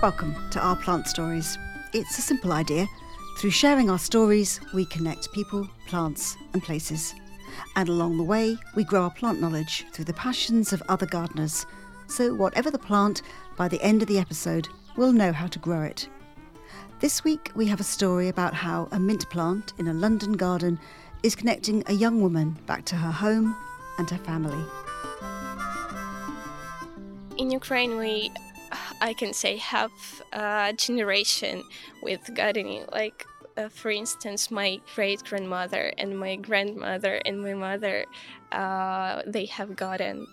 Welcome to Our Plant Stories. It's a simple idea. Through sharing our stories, we connect people, plants, and places. And along the way, we grow our plant knowledge through the passions of other gardeners. So, whatever the plant, by the end of the episode, we'll know how to grow it. This week, we have a story about how a mint plant in a London garden is connecting a young woman back to her home and her family. In Ukraine, we I can say have a generation with gardening. Like, uh, for instance, my great grandmother and my grandmother and my mother, uh, they have garden.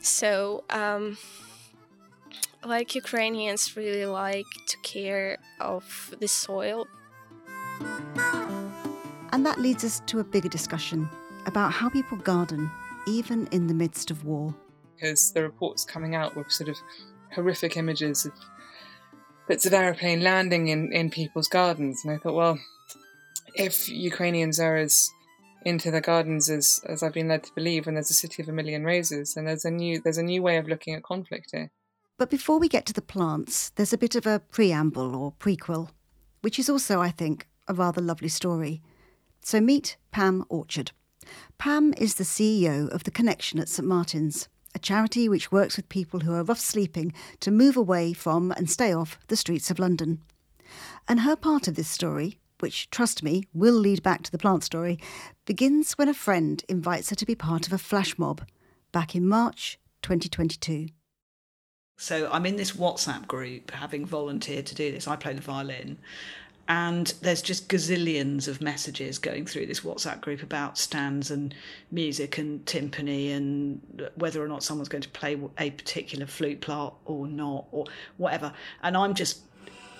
So, um, like Ukrainians really like to care of the soil. And that leads us to a bigger discussion about how people garden, even in the midst of war. Because the reports coming out were sort of horrific images of bits of aeroplane landing in, in people's gardens. And I thought, well, if Ukrainians are as into their gardens as, as I've been led to believe, and there's a city of a million roses, and there's a new there's a new way of looking at conflict here. But before we get to the plants, there's a bit of a preamble or prequel, which is also, I think, a rather lovely story. So meet Pam Orchard. Pam is the CEO of The Connection at St Martin's a charity which works with people who are rough sleeping to move away from and stay off the streets of London. And her part of this story, which, trust me, will lead back to the plant story, begins when a friend invites her to be part of a flash mob back in March 2022. So I'm in this WhatsApp group having volunteered to do this. I play the violin, and there's just gazillions of messages going through this WhatsApp group about stands and music and timpani and whether or not someone's going to play a particular flute part or not or whatever. And I'm just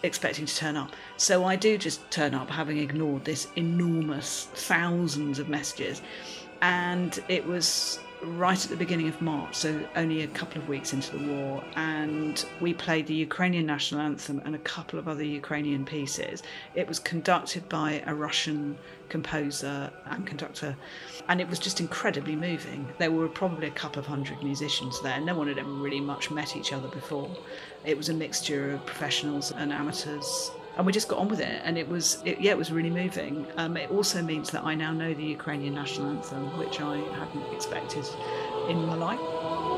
expecting to turn up. So I do just turn up, having ignored this enormous thousands of messages. And it was right at the beginning of March, so only a couple of weeks into the war, and we played the Ukrainian national anthem and a couple of other Ukrainian pieces. It was conducted by a Russian composer and conductor, and it was just incredibly moving. There were probably a couple of hundred musicians there. No one had ever really much met each other before. It was a mixture of professionals and amateurs and we just got on with it and it was it, yeah it was really moving. Um, it also means that i now know the ukrainian national anthem which i hadn't expected in my life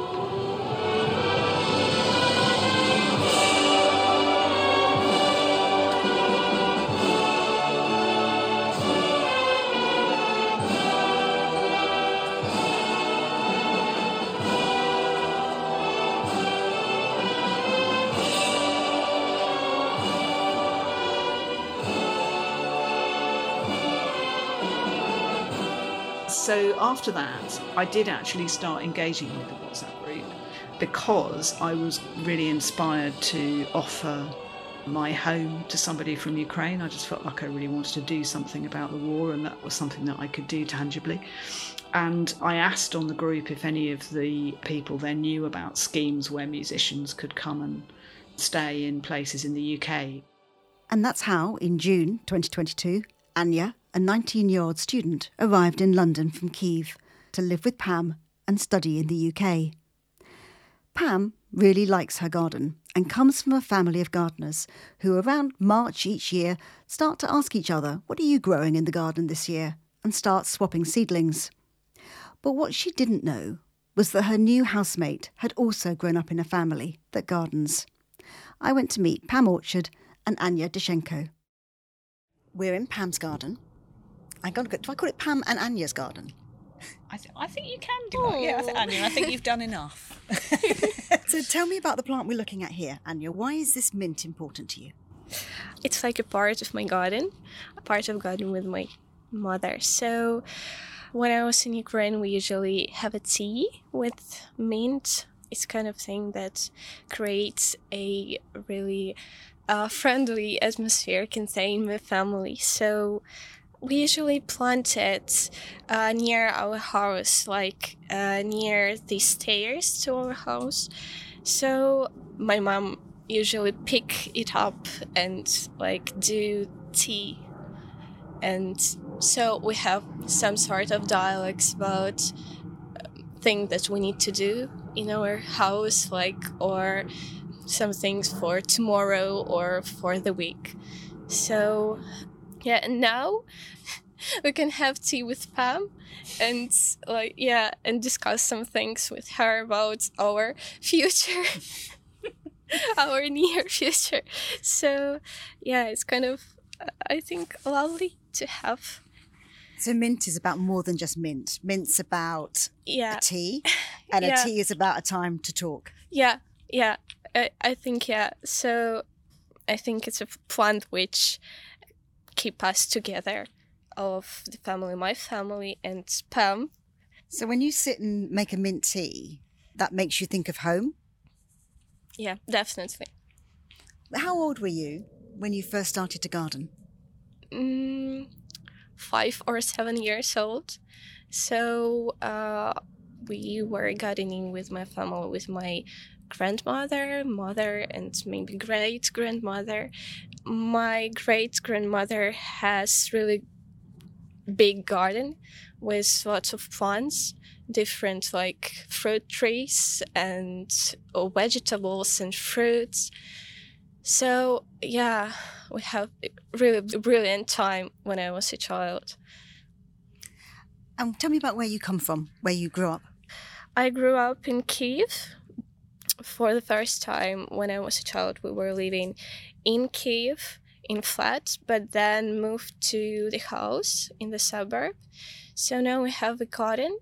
so after that, I did actually start engaging with the WhatsApp group because I was really inspired to offer my home to somebody from Ukraine. I just felt like I really wanted to do something about the war, and that was something that I could do tangibly. And I asked on the group if any of the people there knew about schemes where musicians could come and stay in places in the UK. And that's how, in June 2022, Anya, a 19 year old student, arrived in London from Kiev to live with Pam and study in the UK. Pam really likes her garden and comes from a family of gardeners who, around March each year, start to ask each other, What are you growing in the garden this year? and start swapping seedlings. But what she didn't know was that her new housemate had also grown up in a family that gardens. I went to meet Pam Orchard and Anya Dyshenko. We're in Pam's garden, I got do I call it Pam and Anya's garden? I, th- I think you can do it. Yeah, I think, Anya, I think you've done enough. so tell me about the plant we're looking at here, Anya. Why is this mint important to you? It's like a part of my garden, a part of garden with my mother. So when I was in Ukraine, we usually have a tea with mint. It's kind of thing that creates a really uh, friendly atmosphere, can say, in my family. So we usually plant it uh, near our house, like uh, near the stairs to our house. So my mom usually pick it up and like do tea, and so we have some sort of dialogues about um, things that we need to do in our house, like or some things for tomorrow or for the week. So, yeah, and now we can have tea with Pam and like yeah and discuss some things with her about our future our near future. So yeah it's kind of i think lovely to have. So mint is about more than just mint. Mint's about yeah. a tea and Yeah. a tea is about a time to talk. Yeah yeah I, I think yeah. So i think it's a plant which keep us together of the family my family and pam. So when you sit and make a mint tea that makes you think of home? Yeah definitely. How old were you when you first started to garden? Mm, five or seven years old. So uh, we were gardening with my family, with my grandmother, mother, and maybe great grandmother. My great grandmother has really big garden with lots of plants different like fruit trees and uh, vegetables and fruits. So yeah we have really brilliant time when i was a child. And tell me about where you come from where you grew up. I grew up in kiev for the first time when i was a child we were living in kiev in flat but then moved to the house in the suburb. So now we have a garden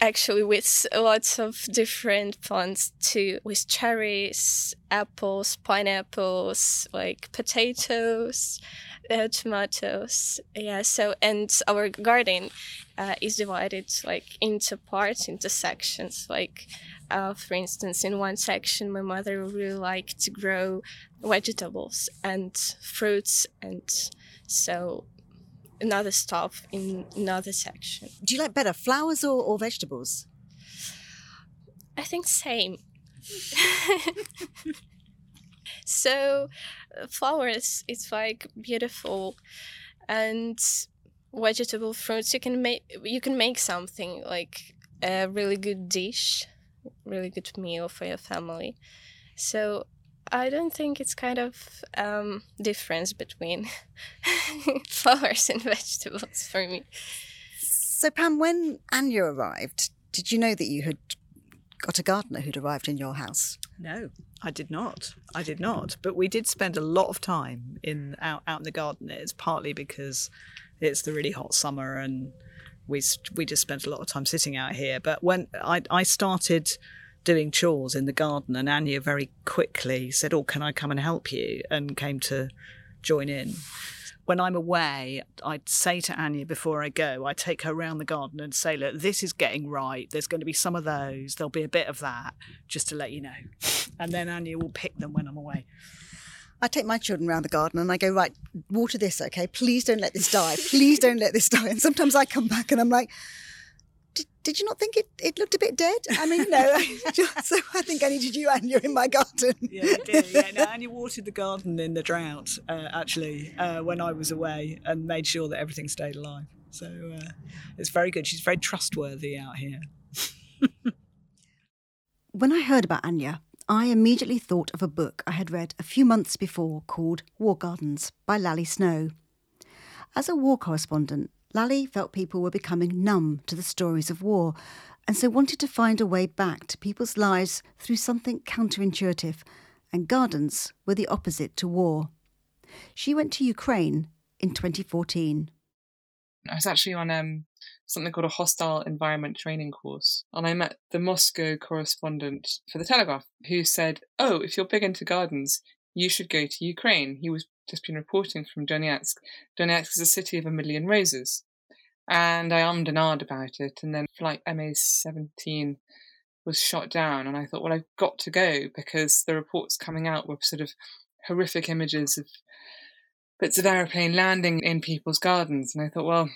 actually with lots of different plants too with cherries apples pineapples like potatoes uh, tomatoes yeah so and our garden uh, is divided like into parts into sections like uh, for instance in one section my mother really liked to grow vegetables and fruits and so another stuff in another section. Do you like better flowers or, or vegetables? I think same. so uh, flowers it's like beautiful and vegetable fruits. You can make you can make something like a really good dish really good meal for your family. So i don't think it's kind of um difference between flowers and vegetables for me so pam when anya arrived did you know that you had got a gardener who'd arrived in your house No, I did not. I did not. But we did spend a lot of time in out out in the garden. It's partly because it's the really hot summer and we we just spent a lot of time sitting out here. But when I I started doing chores in the garden, and Anya very quickly said, "Oh, can I come and help you?" and came to join in. When I'm away, I'd say to Anya before I go, I take her around the garden and say, "Look, this is getting right. There's going to be some of those. There'll be a bit of that, just to let you know." And then Anya will pick them when I'm away. I take my children around the garden and I go, right, water this, okay? Please don't let this die. Please don't let this die. And sometimes I come back and I'm like, did, did you not think it, it looked a bit dead? I mean, no. so I think I needed you and you're in my garden. Yeah, I did. Yeah, no, Anya watered the garden in the drought, uh, actually, uh, when I was away and made sure that everything stayed alive. So uh, it's very good. She's very trustworthy out here. When I heard about Anya, I immediately thought of a book I had read a few months before called War Gardens by Lally Snow. As a war correspondent, Lally felt people were becoming numb to the stories of war and so wanted to find a way back to people's lives through something counterintuitive, and gardens were the opposite to war. She went to Ukraine in 2014. I was actually on um, something called a hostile environment training course, and I met the Moscow correspondent for the Telegraph, who said, "Oh, if you're big into gardens, you should go to Ukraine." He was just been reporting from Donetsk. Donetsk is a city of a million roses, and I ummed and ahed about it, and then flight MH17 was shot down, and I thought, well, I've got to go because the reports coming out were sort of horrific images of bits of aeroplane landing in people's gardens. And I thought, well,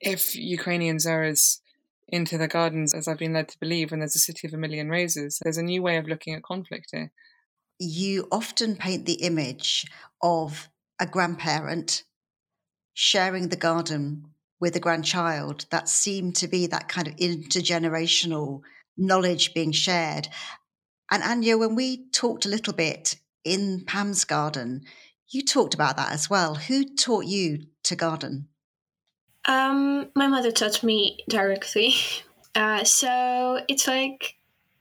if Ukrainians are as into their gardens as I've been led to believe, and there's a city of a million roses, there's a new way of looking at conflict here. You often paint the image of a grandparent sharing the garden with a grandchild that seemed to be that kind of intergenerational knowledge being shared. And Anya, when we talked a little bit in Pam's garden, you talked about that as well. Who taught you to garden? Um, my mother taught me directly. Uh, so it's like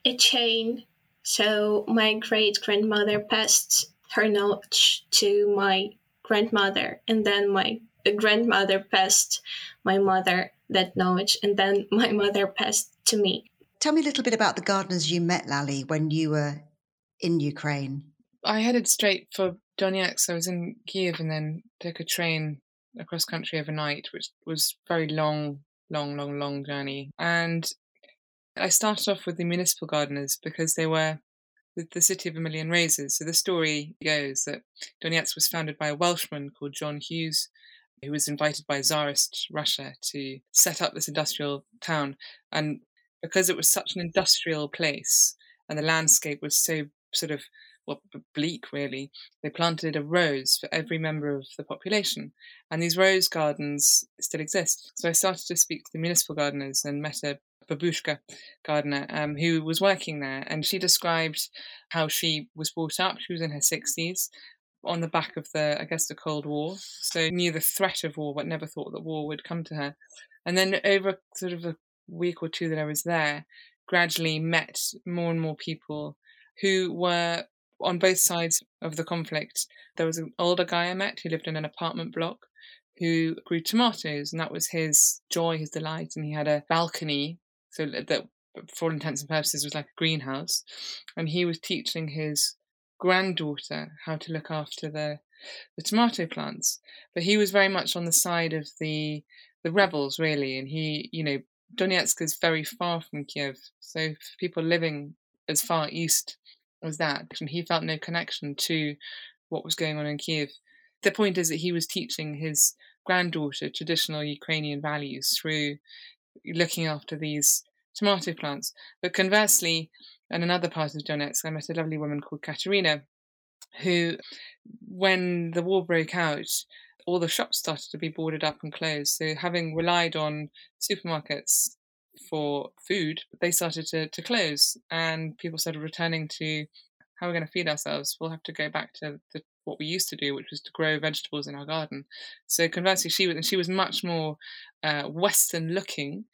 a chain. So my great grandmother passed her knowledge to my grandmother, and then my grandmother passed my mother that knowledge, and then my mother passed to me. Tell me a little bit about the gardeners you met, Lally, when you were in Ukraine. I headed straight for Donetsk. I was in Kiev and then took a train across country overnight, which was very long, long, long, long journey. And I started off with the municipal gardeners because they were the, the city of a million roses. So the story goes that Donetsk was founded by a Welshman called John Hughes, who was invited by Tsarist Russia to set up this industrial town. And because it was such an industrial place and the landscape was so sort of well, bleak really, they planted a rose for every member of the population. And these rose gardens still exist. So I started to speak to the municipal gardeners and met a babushka gardener um, who was working there. And she described how she was brought up. She was in her 60s on the back of the, I guess, the Cold War. So knew the threat of war, but never thought that war would come to her. And then over sort of a week or two that I was there, gradually met more and more people who were on both sides of the conflict. There was an older guy I met who lived in an apartment block who grew tomatoes, and that was his joy, his delight. And he had a balcony, so that for all intents and purposes was like a greenhouse. And he was teaching his granddaughter how to look after the the tomato plants. But he was very much on the side of the the rebels, really. And he, you know, Donetsk is very far from Kiev, so for people living as far east as that, and he felt no connection to what was going on in Kiev. The point is that he was teaching his granddaughter traditional Ukrainian values through looking after these tomato plants. But conversely, in another part of Donetsk, I met a lovely woman called Katerina, who, when the war broke out, all the shops started to be boarded up and closed. So, having relied on supermarkets for food, they started to, to close, and people started returning to how we're going to feed ourselves. We'll have to go back to the, what we used to do, which was to grow vegetables in our garden. So, conversely, she was and she was much more uh, Western looking,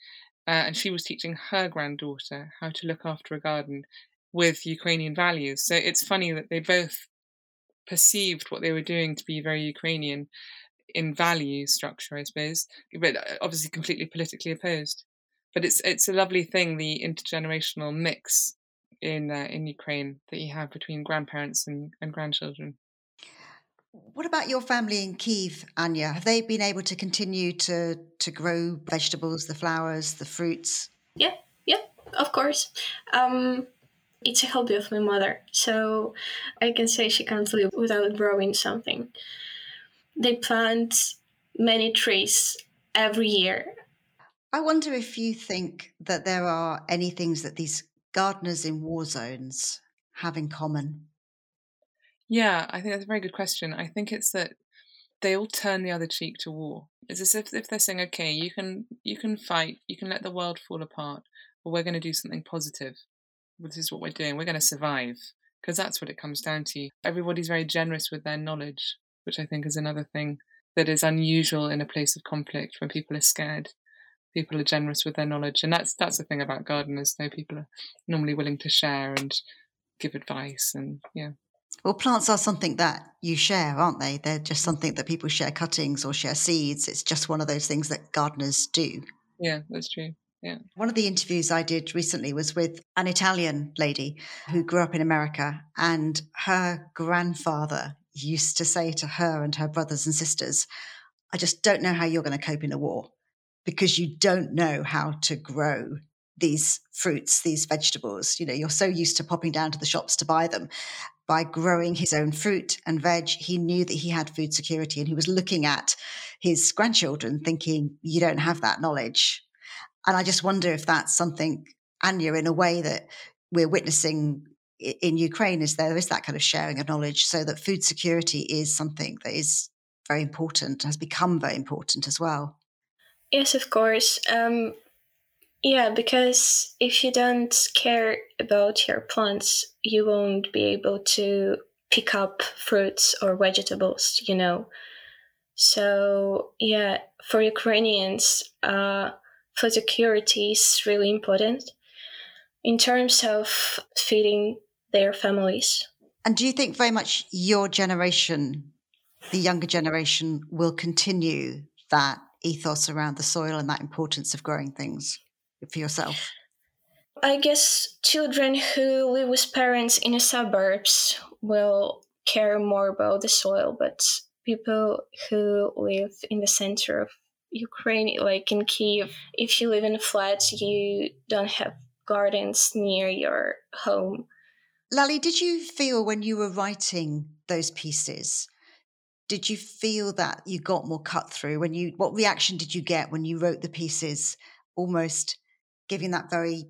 uh, and she was teaching her granddaughter how to look after a garden with Ukrainian values. So it's funny that they both perceived what they were doing to be very Ukrainian in value structure, I suppose, but uh, obviously completely politically opposed. But it's it's a lovely thing the intergenerational mix in uh, in Ukraine that you have between grandparents and, and grandchildren. What about your family in Kiev, Anya? Have they been able to continue to to grow vegetables, the flowers, the fruits? Yeah, yeah, of course. Um, it's a hobby of my mother, so I can say she can't live without growing something. They plant many trees every year. I wonder if you think that there are any things that these gardeners in war zones have in common. Yeah, I think that's a very good question. I think it's that they all turn the other cheek to war. It's as if, if they're saying, okay, you can you can fight, you can let the world fall apart, but we're going to do something positive. This is what we're doing. We're going to survive because that's what it comes down to. Everybody's very generous with their knowledge, which I think is another thing that is unusual in a place of conflict when people are scared. People are generous with their knowledge, and that's that's the thing about gardeners. Though people are normally willing to share and give advice, and yeah. Well, plants are something that you share, aren't they? They're just something that people share cuttings or share seeds. It's just one of those things that gardeners do. Yeah, that's true. Yeah. One of the interviews I did recently was with an Italian lady who grew up in America, and her grandfather used to say to her and her brothers and sisters, I just don't know how you're going to cope in a war because you don't know how to grow these fruits, these vegetables. You know, you're so used to popping down to the shops to buy them by growing his own fruit and veg, he knew that he had food security and he was looking at his grandchildren thinking, you don't have that knowledge. And I just wonder if that's something, Anya, in a way that we're witnessing in Ukraine, is there is that kind of sharing of knowledge so that food security is something that is very important, has become very important as well. Yes, of course. Um, Yeah, because if you don't care about your plants, you won't be able to pick up fruits or vegetables, you know. So, yeah, for Ukrainians, uh, food security is really important in terms of feeding their families. And do you think very much your generation, the younger generation, will continue that ethos around the soil and that importance of growing things for yourself? I guess children who live with parents in the suburbs will care more about the soil, but people who live in the center of Ukraine, like in Kiev, if you live in a flat, you don't have gardens near your home. Lally, did you feel when you were writing those pieces, did you feel that you got more cut through when you what reaction did you get when you wrote the pieces almost giving that very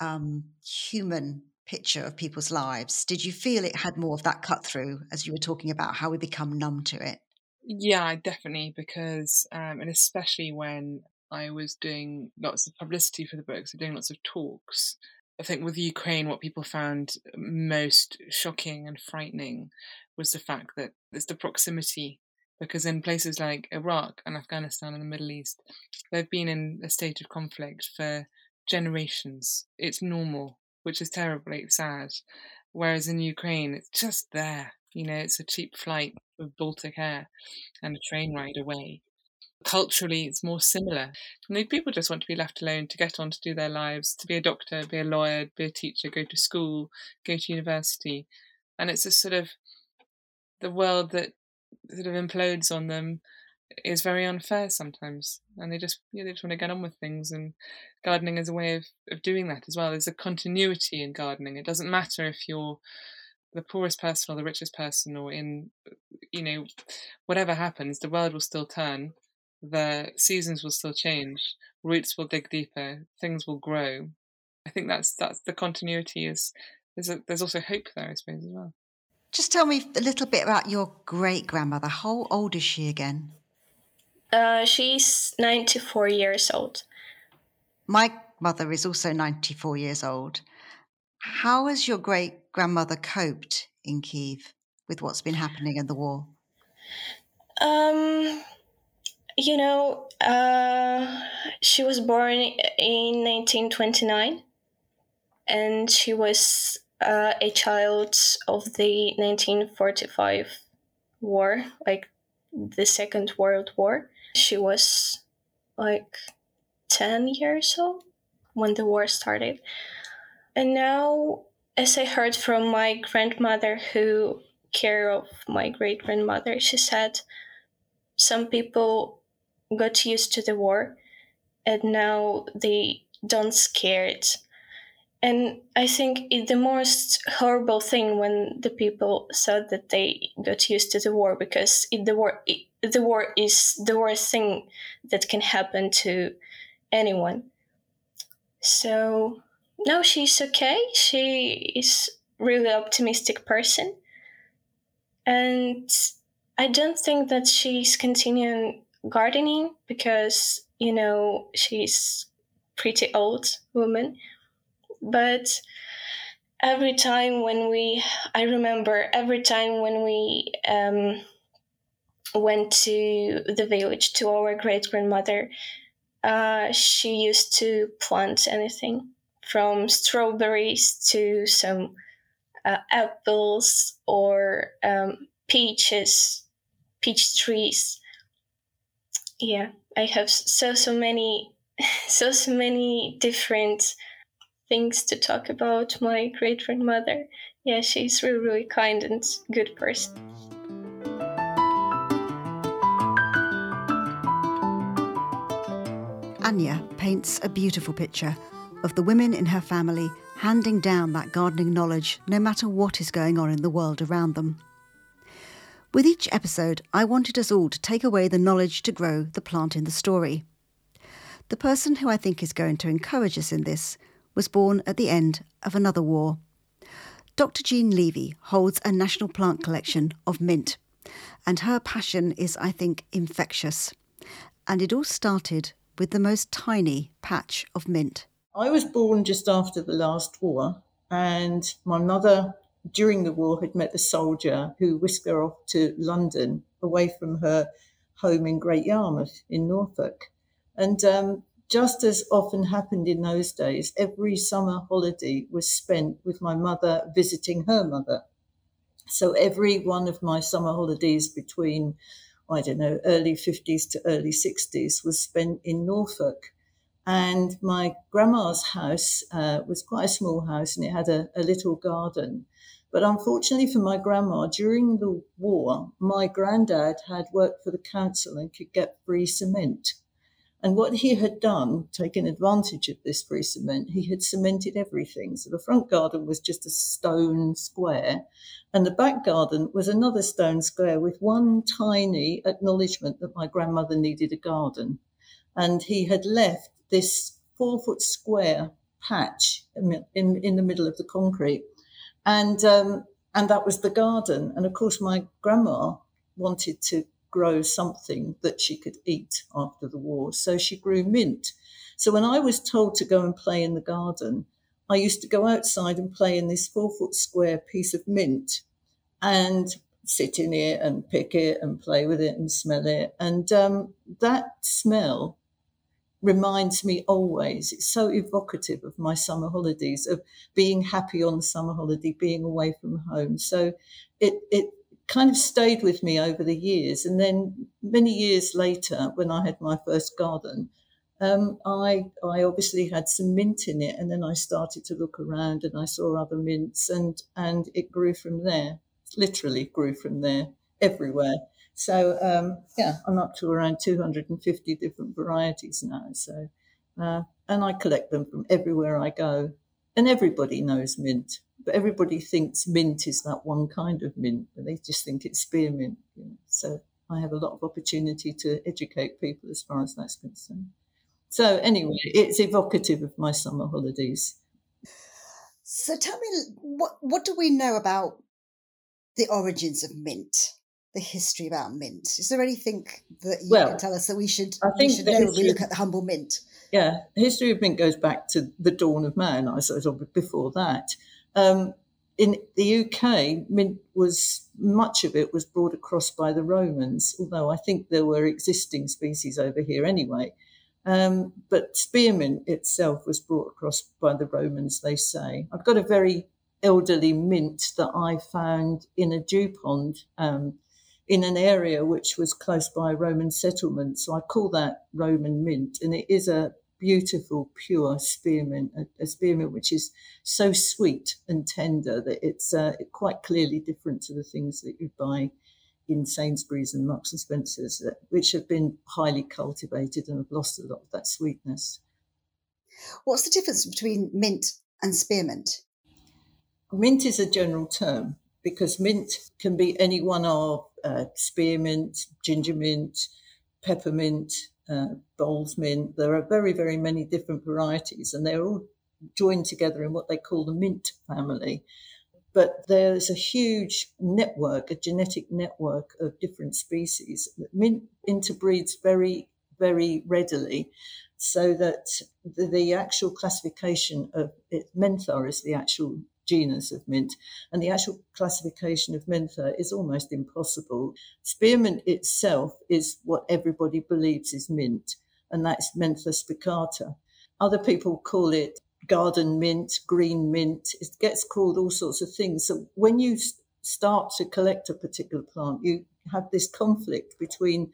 um, human picture of people's lives? Did you feel it had more of that cut through as you were talking about how we become numb to it? Yeah definitely because um, and especially when i was doing lots of publicity for the books so doing lots of talks I think with Ukraine, what people found most shocking and frightening was the fact that it's the proximity. Because in places like Iraq and Afghanistan and the Middle East, they've been in a state of conflict for generations. It's normal, which is terribly sad. Whereas in Ukraine, it's just there. You know, it's a cheap flight with Baltic Air and a train ride away culturally it's more similar. And people just want to be left alone to get on to do their lives, to be a doctor, be a lawyer, be a teacher, go to school, go to university. And it's a sort of the world that sort of implodes on them is very unfair sometimes. And they just yeah, they just want to get on with things and gardening is a way of, of doing that as well. There's a continuity in gardening. It doesn't matter if you're the poorest person or the richest person or in you know whatever happens the world will still turn the seasons will still change, roots will dig deeper, things will grow. I think that's that's the continuity is there's a, there's also hope there, I suppose, as well. Just tell me a little bit about your great grandmother. How old is she again? Uh, she's 94 years old. My mother is also 94 years old. How has your great grandmother coped in Kiev with what's been happening in the war? Um, you know, uh, she was born in 1929 and she was uh, a child of the 1945 war, like the Second World War. She was like 10 years old when the war started. And now, as I heard from my grandmother who care of my great grandmother, she said some people got used to the war and now they don't scare it. And i think it's the most horrible thing when the people said that they got used to the war because it, the war it, the war is the worst thing that can happen to anyone. So no she's okay. She is really optimistic person. And i don't think that she's continuing gardening because you know she's pretty old woman. But every time when we i remember every time when we um, went to the village to our great grandmother uh, she used to plant anything from strawberries to some uh, apples or um, peaches peach trees yeah i have so so many so so many different things to talk about. My great grandmother yeah she's really really kind and good person. Anya paints a beautiful picture of the women in her family handing down that gardening knowledge no matter what is going on in the world around them with each episode, I wanted us all to take away the knowledge to grow the plant in the story. The person who I think is going to encourage us in this was born at the end of another war. Dr. Jean Levy holds a national plant collection of mint, and her passion is, I think, infectious. And it all started with the most tiny patch of mint. I was born just after the last war, and my mother, during the war, had met a soldier who whisked her off to London away from her home in Great Yarmouth in Norfolk. And um, just as often happened in those days, every summer holiday was spent with my mother visiting her mother. So every one of my summer holidays between, I don't know, early 50s to early 60s was spent in Norfolk. And my grandma's house uh, was quite a small house and it had a, a little garden. But unfortunately for my grandma, during the war, my granddad had worked for the council and could get free cement. And what he had done, taking advantage of this free cement, he had cemented everything. So the front garden was just a stone square, and the back garden was another stone square with one tiny acknowledgement that my grandmother needed a garden. And he had left this four foot square patch in, in, in the middle of the concrete. And, um, and that was the garden. And of course, my grandma wanted to grow something that she could eat after the war. So she grew mint. So when I was told to go and play in the garden, I used to go outside and play in this four foot square piece of mint and sit in it and pick it and play with it and smell it. And um, that smell reminds me always, it's so evocative of my summer holidays, of being happy on the summer holiday, being away from home. So it, it kind of stayed with me over the years. And then many years later, when I had my first garden, um, I I obviously had some mint in it, and then I started to look around and I saw other mints, and and it grew from there. Literally grew from there everywhere. So um, yeah, I'm up to around 250 different varieties now. So uh, and I collect them from everywhere I go, and everybody knows mint but everybody thinks mint is that one kind of mint, but they just think it's spearmint. You know? So I have a lot of opportunity to educate people as far as that's concerned. So anyway, it's evocative of my summer holidays. So tell me, what what do we know about the origins of mint? The history about mint. Is there anything that you well, can tell us that we should, I think we should know when we look at the humble mint? Yeah, the history of mint goes back to the dawn of man, I suppose, or before that. Um, in the UK, mint was much of it was brought across by the Romans, although I think there were existing species over here anyway. Um, but spearmint itself was brought across by the Romans, they say. I've got a very elderly mint that I found in a dew pond um, in an area which was close by a Roman settlement. So I call that Roman mint, and it is a beautiful, pure spearmint, a, a, spearmint which is so sweet and tender that it's uh, quite clearly different to the things that you buy in Sainsbury's and Marks and Spencer's, that, which have been highly cultivated and have lost a lot of that sweetness. What's the difference between mint and spearmint? Mint is a general term because mint can be any one of uh, spearmint, ginger mint, peppermint, uh, Bowles mint. There are very, very many different varieties, and they're all joined together in what they call the mint family. But there's a huge network, a genetic network of different species. Mint interbreeds very, very readily, so that the, the actual classification of it, mentha is the actual genus of mint, and the actual classification of mentha is almost impossible. Spearmint itself is what everybody believes is mint, and that's Mentha spicata. Other people call it garden mint, green mint. It gets called all sorts of things. So when you start to collect a particular plant, you have this conflict between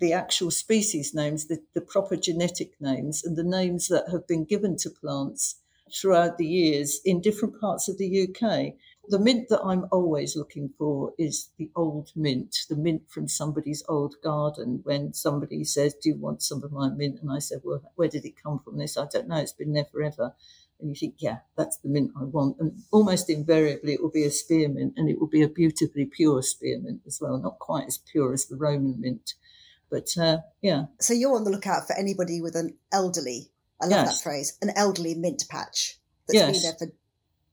the actual species names, the, the proper genetic names, and the names that have been given to plants throughout the years in different parts of the UK. The mint that I'm always looking for is the old mint, the mint from somebody's old garden. When somebody says, Do you want some of my mint? And I said, Well, where did it come from? This I don't know, it's been there forever. And you think, Yeah, that's the mint I want. And almost invariably, it will be a spearmint and it will be a beautifully pure spearmint as well, not quite as pure as the Roman mint. But uh, yeah. So you're on the lookout for anybody with an elderly I love yes. that phrase. An elderly mint patch that's yes. been there for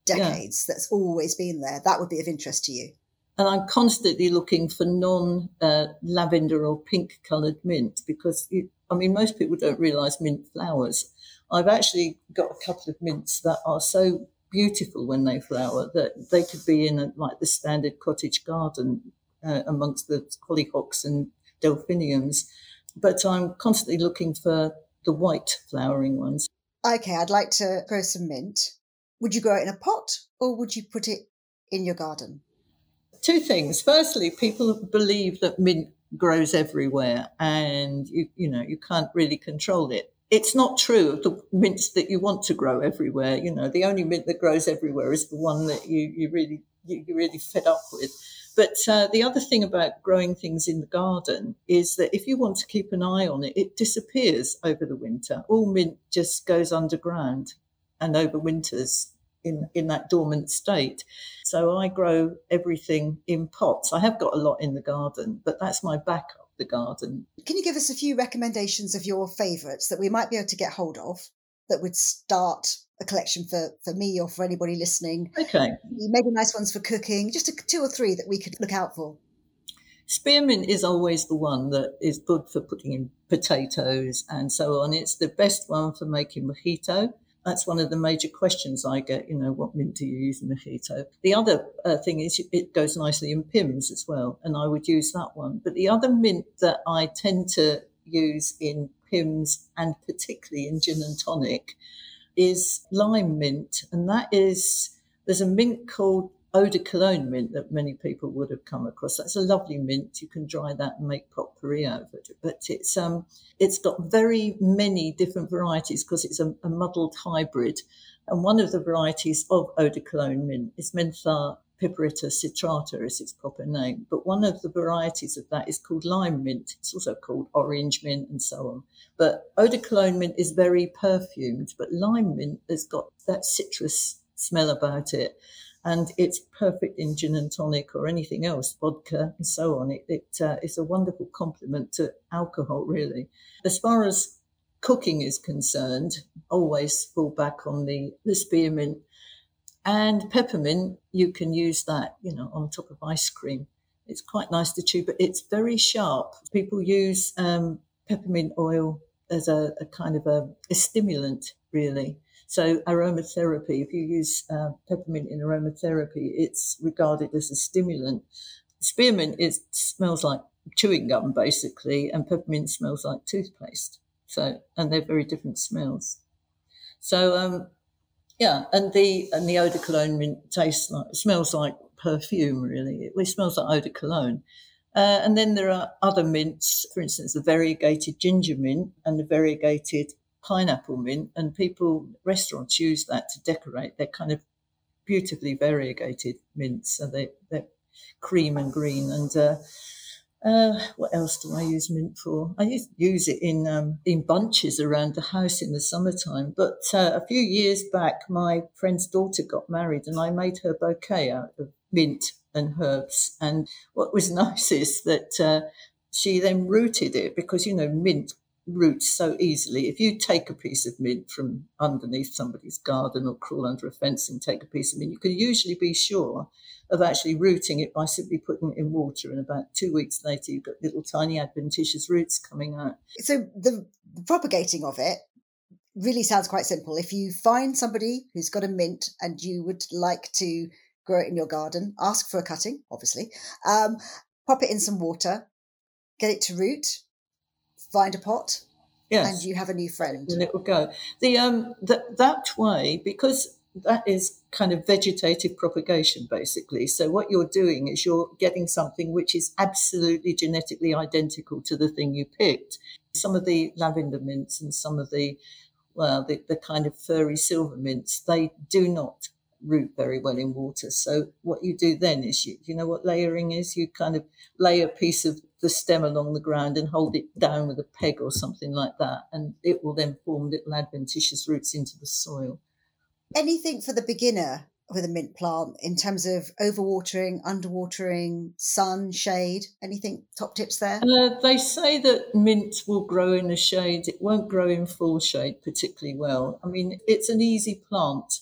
decades, yeah. that's always been there. That would be of interest to you. And I'm constantly looking for non uh, lavender or pink coloured mint because you, I mean, most people don't realise mint flowers. I've actually got a couple of mints that are so beautiful when they flower that they could be in a, like the standard cottage garden uh, amongst the hollyhocks and delphiniums. But I'm constantly looking for the white flowering ones. Okay, I'd like to grow some mint. Would you grow it in a pot or would you put it in your garden? Two things. Firstly, people believe that mint grows everywhere and you you know you can't really control it it's not true of the mints that you want to grow everywhere you know the only mint that grows everywhere is the one that you you really you, are really fed up with but uh, the other thing about growing things in the garden is that if you want to keep an eye on it, it disappears over the winter. All mint just goes underground and overwinters in, in that dormant state. So I grow everything in pots. I have got a lot in the garden, but that's my backup, the garden. Can you give us a few recommendations of your favourites that we might be able to get hold of that would start a collection for, for me or for anybody listening? Okay. Maybe nice ones for cooking, just a, two or three that we could look out for. Spearmint is always the one that is good for putting in potatoes and so on. It's the best one for making mojito that's one of the major questions I get. You know, what mint do you use in mojito? The other uh, thing is it goes nicely in Pimm's as well, and I would use that one. But the other mint that I tend to use in Pimm's and particularly in gin and tonic is lime mint, and that is there's a mint called eau de cologne mint that many people would have come across. That's a lovely mint. You can dry that and make potpourri out of it. But it's um it's got very many different varieties because it's a, a, muddled hybrid. And one of the varieties of eau de cologne mint is Mentha piperita citrata is its proper name. But one of the varieties of that is called lime mint. It's also called orange mint and so on. But eau de cologne mint is very perfumed, but lime mint has got that citrus smell about it and it's perfect in gin and tonic or anything else, vodka and so on. It, it uh, it's a wonderful complement to alcohol, really. As far as cooking is concerned, always fall back on the, the spearmint and peppermint. You can use that, you know, on top of ice cream. It's quite nice to chew, but it's very sharp. People use um, peppermint oil as a, a kind of a, a stimulant, really. So aromatherapy, if you use uh, peppermint in aromatherapy, it's regarded as a stimulant. Spearmint it smells like chewing gum basically, and peppermint smells like toothpaste. So and they're very different smells. So um, yeah, and the and the eau de cologne mint tastes like smells like perfume really. It, it smells like eau de cologne. Uh, and then there are other mints, for instance, the variegated ginger mint and the variegated pineapple mint, and people, restaurants use that to decorate. They're kind of beautifully variegated mints. So they, they're cream and green. And uh, uh, what else do I use mint for? I use, use it in um, in bunches around the house in the summertime. But uh, a few years back, my friend's daughter got married, and I made her bouquet out of mint and herbs. And what was nice is that uh, she then rooted it because you know mint roots so easily. If you take a piece of mint from underneath somebody's garden or crawl under a fence and take a piece of mint, you can usually be sure of actually rooting it by simply putting it in water. And about two weeks later, you've got little tiny adventitious roots coming out. So the propagating of it really sounds quite simple. If you find somebody who's got a mint and you would like to grow it in your garden, ask for a cutting, obviously, um, pop it in some water, get it to root, find a pot, yes. and you have a new friend. And it will go. The um that that way because that is kind of vegetative propagation basically. So what you're doing is you're getting something which is absolutely genetically identical to the thing you picked. Some of the lavender mints and some of the well, the, the kind of furry silver mints, they do not root very well in water. So what you do then is you, you know what layering is? You kind of lay a piece of the stem along the ground and hold it down with a peg or something like that. And it will then form little adventitious roots into the soil. Anything for the beginner with a mint plant in terms of overwatering, underwatering, sun, shade? Anything top tips there? Uh, they say that mint will grow in the shade. It won't grow in full shade particularly well. I mean, it's an easy plant.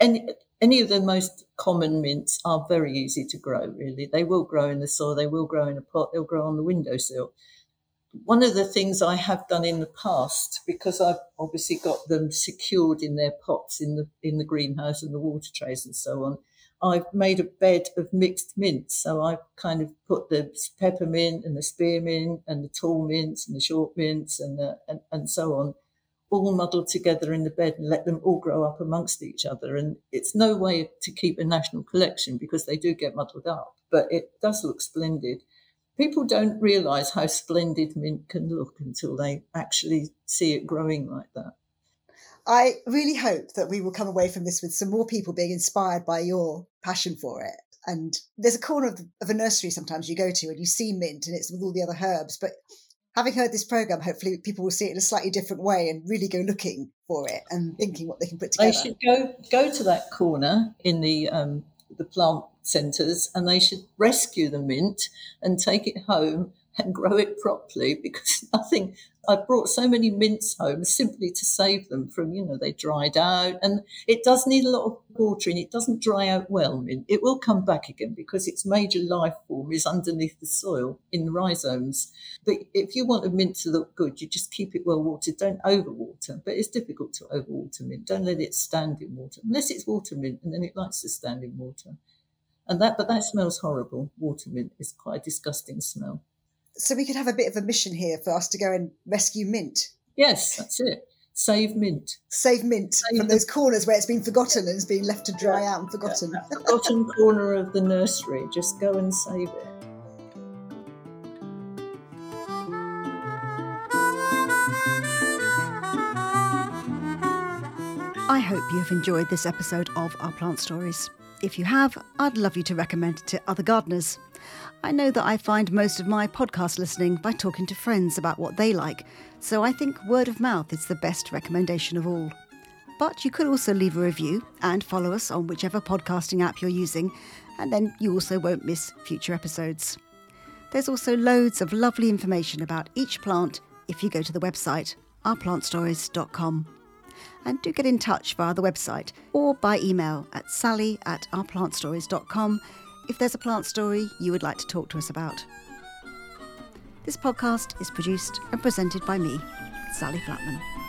And any of the most common mints are very easy to grow, really. They will grow in the soil, they will grow in a pot, they'll grow on the windowsill. one of the things I have done in the past, because I've obviously got them secured in their pots in the in the greenhouse and the water trays and so on, I've made a bed of mixed mints. So I've kind of put the peppermint and the spearmint and the tall mints and the short mints and, the, and, and so on, all muddled together in the bed and let them all grow up amongst each other. And it's no way to keep a national collection because they do get muddled up, but it does look splendid. People don't realise how splendid mint can look until they actually see it growing like that. I really hope that we will come away from this with some more people being inspired by your passion for it. And there's a corner of, the, of a nursery sometimes you go to and you see mint and it's with all the other herbs. But having heard this program, hopefully people will see it in a slightly different way and really go looking for it and thinking what they can put together. They should go go to that corner in the um, the plant centres and they should rescue the mint and take it home and grow it properly because nothing I've brought so many mints home simply to save them from, you know, they dried out and it does need a lot of watering. It doesn't dry out well. It will come back again because its major life form is underneath the soil in rhizomes. But if you want a mint to look good, you just keep it well watered. Don't overwater. But it's difficult to overwater mint. Don't let it stand in water unless it's water mint and then it likes to stand in water. And that, but that smells horrible. Water mint is quite a disgusting smell. So we could have a bit of a mission here for us to go and rescue mint. Yes, that's it. Save mint. Save mint Save from those corners where it's been forgotten and it's been left to dry out and forgotten. Yeah, forgotten corner of the nursery. Just go and save it. I hope you have enjoyed this episode of Our Plant Stories. If you have, I'd love you to recommend it to other gardeners. I know that I find most of my podcast listening by talking to friends about what they like, so I think word of mouth is the best recommendation of all. But you could also leave a review and follow us on whichever podcasting app you're using, and then you also won't miss future episodes. There's also loads of lovely information about each plant if you go to the website ourplantstories.com. And do get in touch via the website or by email at sally at ourplantstories.com if there's a plant story you would like to talk to us about. This podcast is produced and presented by me, Sally Flatman.